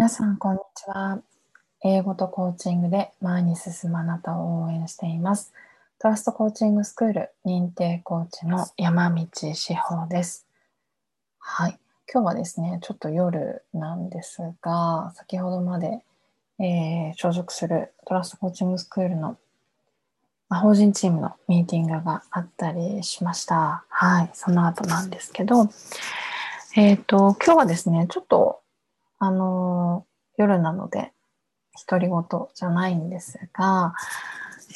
皆さん、こんにちは。英語とコーチングで前に進むあなたを応援しています。トラストコーチングスクール認定コーチの山道志保です。はい。今日はですね、ちょっと夜なんですが、先ほどまで、えー、所属するトラストコーチングスクールの法人チームのミーティングがあったりしました。はい。その後なんですけど、えっ、ー、と、今日はですね、ちょっとあの、夜なので、独り言じゃないんですが、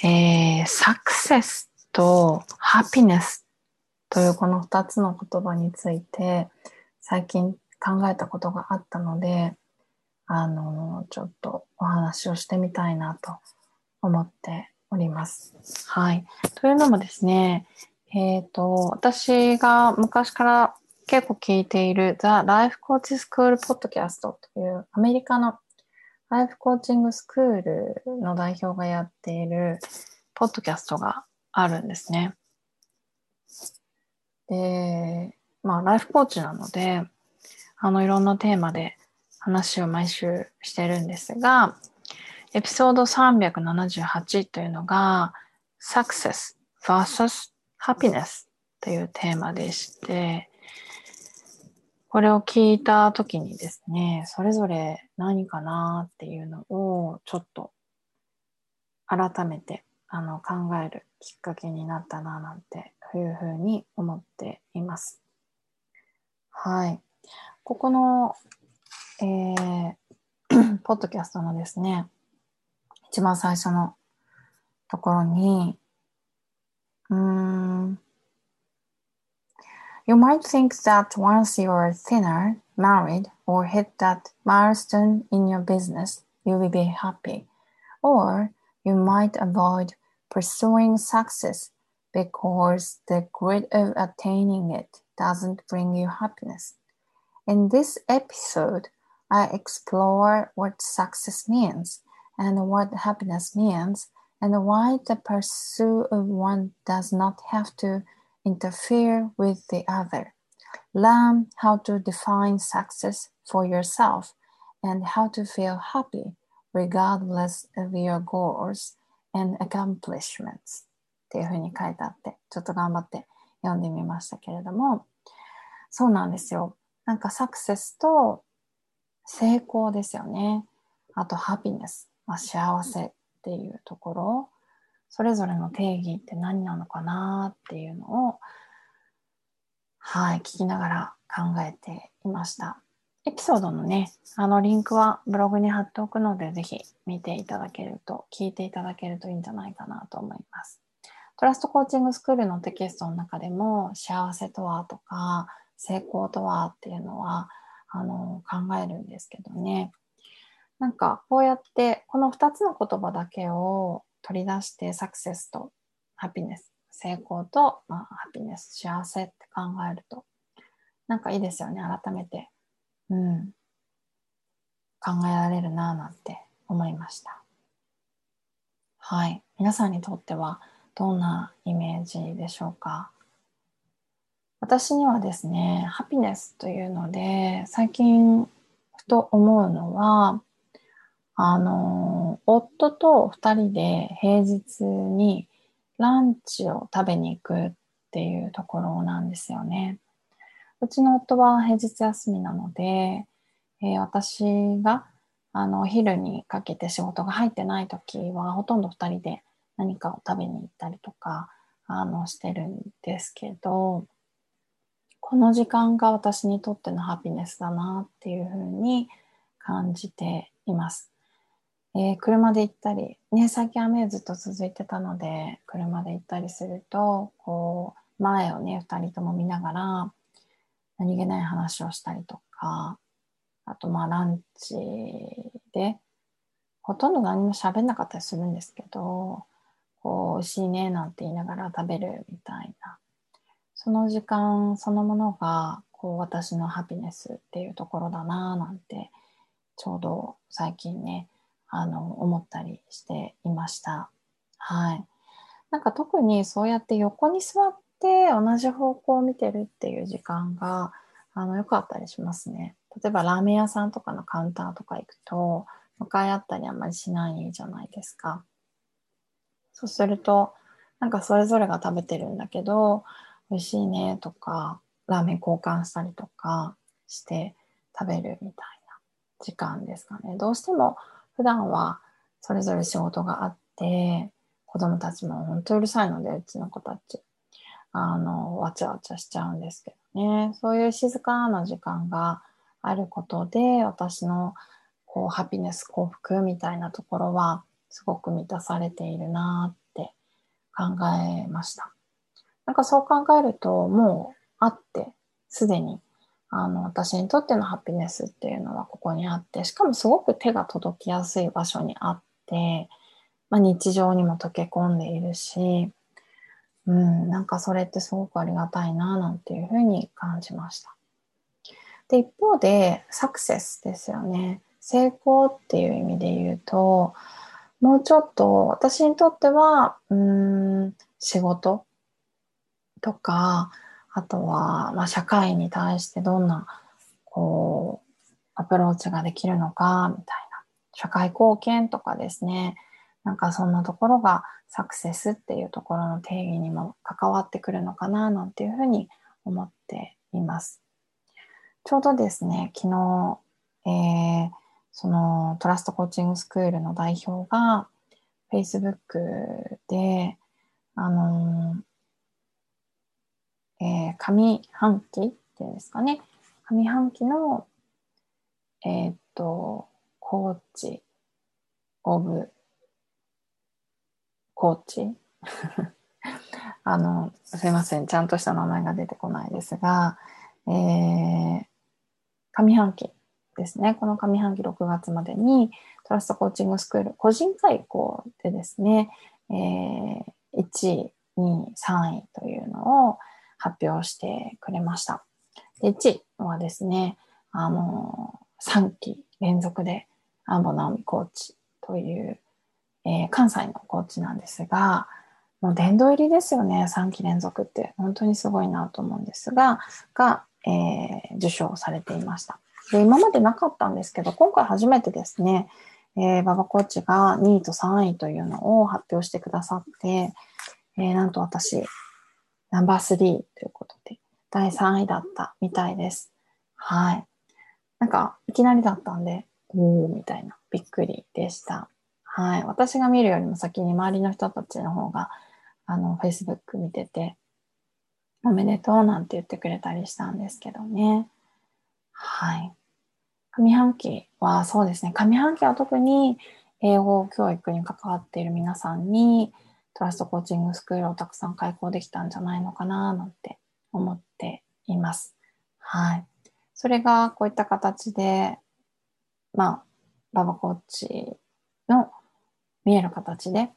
えー、サクセスとハピネスというこの二つの言葉について、最近考えたことがあったので、あの、ちょっとお話をしてみたいなと思っております。はい。というのもですね、えっ、ー、と、私が昔から結構聞いている The Life Coach School Podcast というアメリカのライフコーチングスクールの代表がやっているポッドキャストがあるんですね。で、まあライフコーチなので、あのいろんなテーマで話を毎週してるんですが、エピソード378というのが Success vs Happiness というテーマでして、これを聞いた時にですね、それぞれ何かなっていうのをちょっと改めてあの考えるきっかけになったななんていうふうに思っています。はい。ここの、えー、ポッドキャストのですね、一番最初のところに、うーん、You might think that once you're thinner, married, or hit that milestone in your business, you will be happy. Or you might avoid pursuing success because the grit of attaining it doesn't bring you happiness. In this episode, I explore what success means and what happiness means and why the pursuit of one does not have to interfere with the other. Learn how to define success for yourself and how to feel happy regardless of your goals and accomplishments っていうふうに書いてあって、ちょっと頑張って読んでみましたけれども、そうなんですよ。なんかサクセスと成功ですよね。あとハピネス、まあ、幸せっていうところ。それぞれの定義って何なのかなっていうのを、はい、聞きながら考えていました。エピソードのね、あのリンクはブログに貼っておくので、ぜひ見ていただけると、聞いていただけるといいんじゃないかなと思います。トラストコーチングスクールのテキストの中でも、幸せとはとか、成功とはっていうのは、あの、考えるんですけどね。なんか、こうやって、この2つの言葉だけを取り出してサクセスとハピネス、成功と、まあ、ハピネス、幸せって考えると、なんかいいですよね、改めて。うん。考えられるなぁなんて思いました。はい。皆さんにとってはどんなイメージでしょうか？私にはですね、ハピネスというので、最近ふと思うのは、あの、夫と二人で平日にランチを食べに行くっていうところなんですよね。うちの夫は平日休みなので、えー、私があのお昼にかけて仕事が入ってない時はほとんど二人で何かを食べに行ったりとかあのしてるんですけどこの時間が私にとってのハピネスだなっていうふうに感じています。えー、車で行ったり、ね、最近雨ずっと続いてたので、車で行ったりすると、こう、前をね、二人とも見ながら、何気ない話をしたりとか、あと、まあ、ランチで、ほとんど何も喋んなかったりするんですけど、こう、美味しいね、なんて言いながら食べるみたいな。その時間そのものが、こう、私のハピネスっていうところだな、なんて、ちょうど最近ね、あの、思ったりしていました。はい。なんか特にそうやって横に座って同じ方向を見てるっていう時間が、あの、良かったりしますね。例えばラーメン屋さんとかのカウンターとか行くと、向かい合ったりあんまりしないじゃないですか。そうすると、なんかそれぞれが食べてるんだけど、美味しいねとか、ラーメン交換したりとかして食べるみたいな時間ですかね。どうしても普段はそれぞれ仕事があって、子供たちも本当うるさいので、うちの子たち。あの、わちゃわちゃしちゃうんですけどね。そういう静かな時間があることで、私のこうハピネス幸福みたいなところはすごく満たされているなって考えました。なんかそう考えるともうあってすでにあの私にとってのハピネスっていうのはここにあってしかもすごく手が届きやすい場所にあって、まあ、日常にも溶け込んでいるし、うん、なんかそれってすごくありがたいななんていうふうに感じました。で一方でサクセスですよね。成功っていう意味で言うと、もうちょっと私にとっては、うん、仕事とか、あとは、まあ、社会に対してどんな、こう、アプローチができるのか、みたいな。社会貢献とかですね。なんかそんなところがサクセスっていうところの定義にも関わってくるのかな、なんていうふうに思っています。ちょうどですね、昨日、えーそのトラストコーチングスクールの代表が Facebook で、あのえー、上半期っていうんですかね、上半期の、えー、っと、コーチ、オブ、コーチ？あの、すいません、ちゃんとした名前が出てこないですが、えー、上半期ですね、この上半期6月までにトラストコーチングスクール個人開講でですね、えー、1位、2位、3位というのを発表してくれました。で1位はですね、あの、3期連続でアンボナオミコーチという、えー、関西のコーチなんですが、もう殿堂入りですよね、3期連続って。本当にすごいなと思うんですが、が、えー、受賞されていました。で、今までなかったんですけど、今回初めてですね、えー、ババコーチが2位と3位というのを発表してくださって、えー、なんと私、ナンバー3ということで、第3位だったみたいです。はい。なんか、いきなりだったんで、おー、みたいな、びっくりでした。はい。私が見るよりも先に周りの人たちの方が、あの、Facebook 見てて、おめでとうなんて言ってくれたりしたんですけどね。はい。上半期はそうですね。上半期は特に英語教育に関わっている皆さんにトラストコーチングスクールをたくさん開講できたんじゃないのかななんて思っています。はい。それがこういった形で、まあ、ババコーチの見える形で、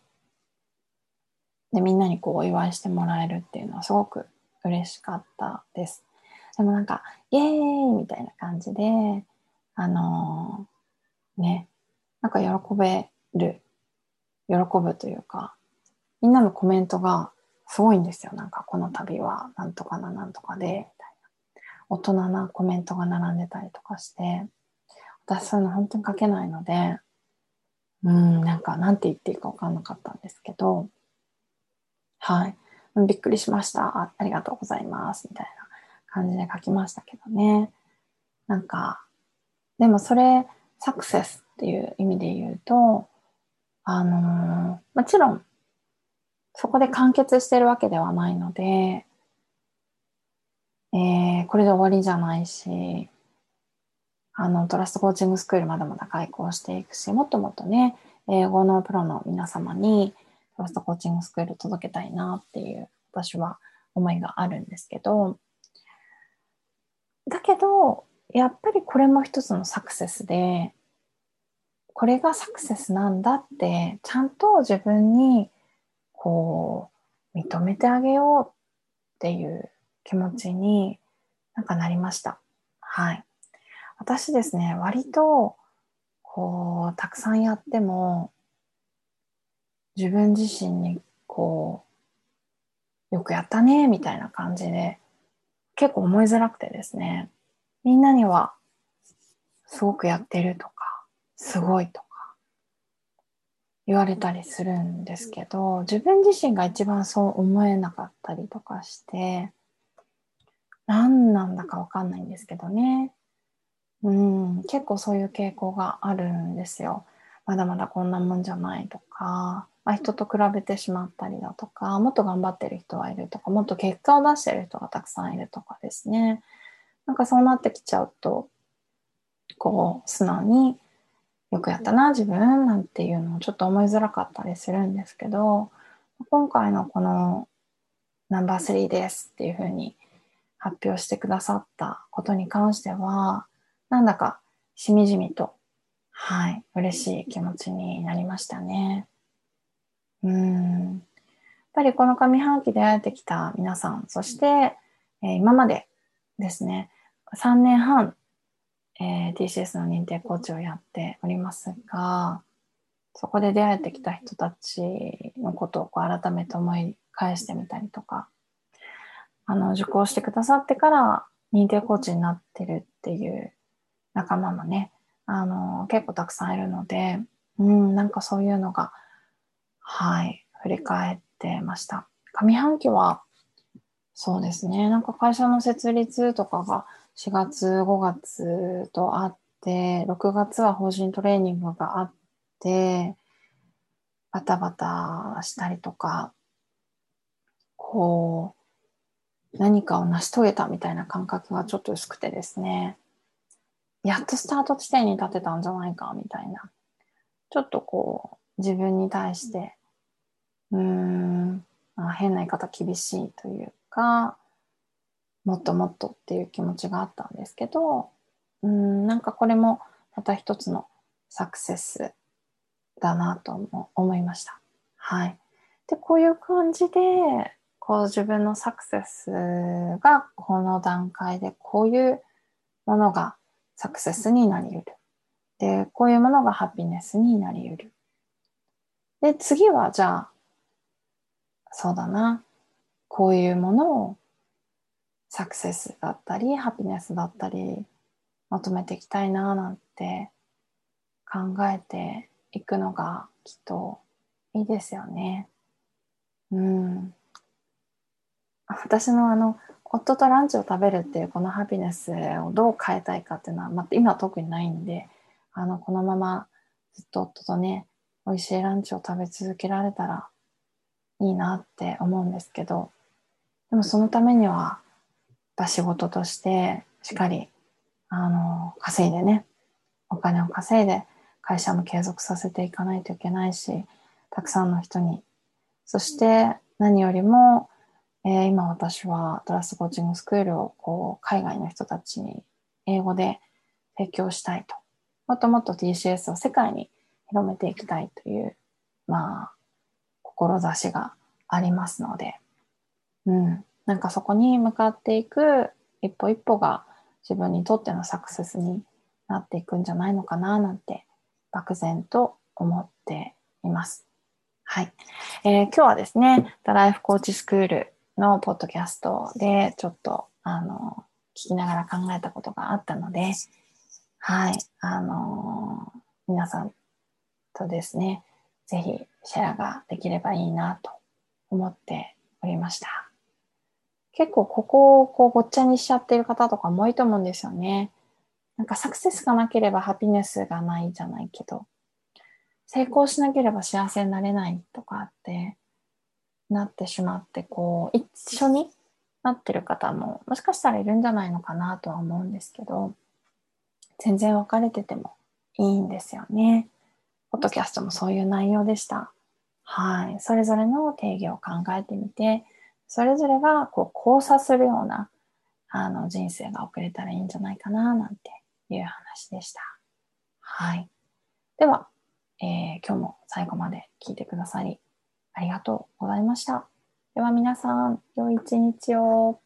で、みんなにこうお祝いしてもらえるっていうのはすごく嬉しかったです。でもなんか、イエーイみたいな感じで、あのー、ね、なんか喜べる、喜ぶというか、みんなのコメントがすごいんですよ。なんか、この旅はなんとかな、なんとかで、みたいな。大人なコメントが並んでたりとかして、私そういうの本当に書けないので、うん、なんか、なんて言っていいか分かんなかったんですけど、はい。びっくりしました。あありがとうございます。みたいな。感じで書きましたけどね。なんか、でもそれ、サクセスっていう意味で言うと、あのー、もちろん、そこで完結してるわけではないので、えー、これで終わりじゃないし、あの、トラストコーチングスクールまだまだ開講していくし、もっともっとね、英語のプロの皆様にトラストコーチングスクール届けたいなっていう私は思いがあるんですけど、だけど、やっぱりこれも一つのサクセスで、これがサクセスなんだって、ちゃんと自分に、こう、認めてあげようっていう気持ちになんかなりました。はい。私ですね、割と、こう、たくさんやっても、自分自身に、こう、よくやったね、みたいな感じで結構思いづらくてですね、みんなにはすごくやってるとか、すごいとか言われたりするんですけど、自分自身が一番そう思えなかったりとかして、何なんだかわかんないんですけどね。うん、結構そういう傾向があるんですよ。まだまだこんなもんじゃないとか、まあ、人と比べてしまったりだとか、もっと頑張ってる人はいるとか、もっと結果を出してる人がたくさんいるとかですね。なんかそうなってきちゃうと、こう、素直によくやったな、自分なんていうのをちょっと思いづらかったりするんですけど、今回のこのナンバー3ですっていうふうに発表してくださったことに関しては、なんだかしみじみと、はい、嬉しい気持ちになりましたね。うん。やっぱりこの上半期出会えてきた皆さん、そして、えー、今までですね、3年半、えー、TCS の認定コーチをやっておりますが、そこで出会えてきた人たちのことをこう改めて思い返してみたりとか、あの、受講してくださってから認定コーチになってるっていう仲間もね、あの、結構たくさんいるので、うん、なんかそういうのが、はい、振り返ってました。上半期は、そうですね、なんか会社の設立とかが4月、5月とあって、6月は法人トレーニングがあって、バタバタしたりとか、こう、何かを成し遂げたみたいな感覚がちょっと薄くてですね、やっとスタート地点に立てたんじゃないかみたいな、ちょっとこう、自分に対して、うーん、あ、変な言い方厳しいというか、もっともっとっていう気持ちがあったんですけど、うん、なんかこれもまた一つのサクセスだなと思いました。はい。で、こういう感じで、こう自分のサクセスがこの段階でこういうものがサクセスになり得る。で、こういうものがハピネスになり得る。で、次はじゃあ、そうだな。こういうものをサクセスだったり、ハピネスだったり、求めていきたいななんて考えていくのがきっといいですよね。うん。私のあの夫とランチを食べるっていうこのハピネスをどう変えたいかっていうのは、まあ、今は特にないんであのこのままずっと夫とね美味しいランチを食べ続けられたらいいなって思うんですけどでもそのためには仕事としてしっかりあの稼いでねお金を稼いで会社も継続させていかないといけないしたくさんの人にそして何よりもえー、今私はトラストコーチングスクールをこう海外の人たちに英語で提供したいと。もっともっと TCS を世界に広めていきたいという、まあ、志がありますので、うん。なんかそこに向かっていく一歩一歩が自分にとってのサクセスになっていくんじゃないのかななんて漠然と思っています。はい。えー、今日はですね、The Life Coach School のポッドキャストでちょっとあの聞きながら考えたことがあったので、はい、あの皆さんとですね、ぜひシェアができればいいなと思っておりました。結構ここをこうごっちゃにしちゃってる方とかも多いと思うんですよね。なんかサクセスがなければハピネスがないじゃないけど、成功しなければ幸せになれないとかって、なってしまってこう一緒になってる方ももしかしたらいるんじゃないのかなとは思うんですけど全然分かれててもいいんですよね。ポッドキャストもそういう内容でした。はい。それぞれの定義を考えてみて、それぞれがこう交差するようなあの人生が送れたらいいんじゃないかななんていう話でした。はい。では、えー、今日も最後まで聞いてくださりありがとうございました。では皆さん、良い一日を。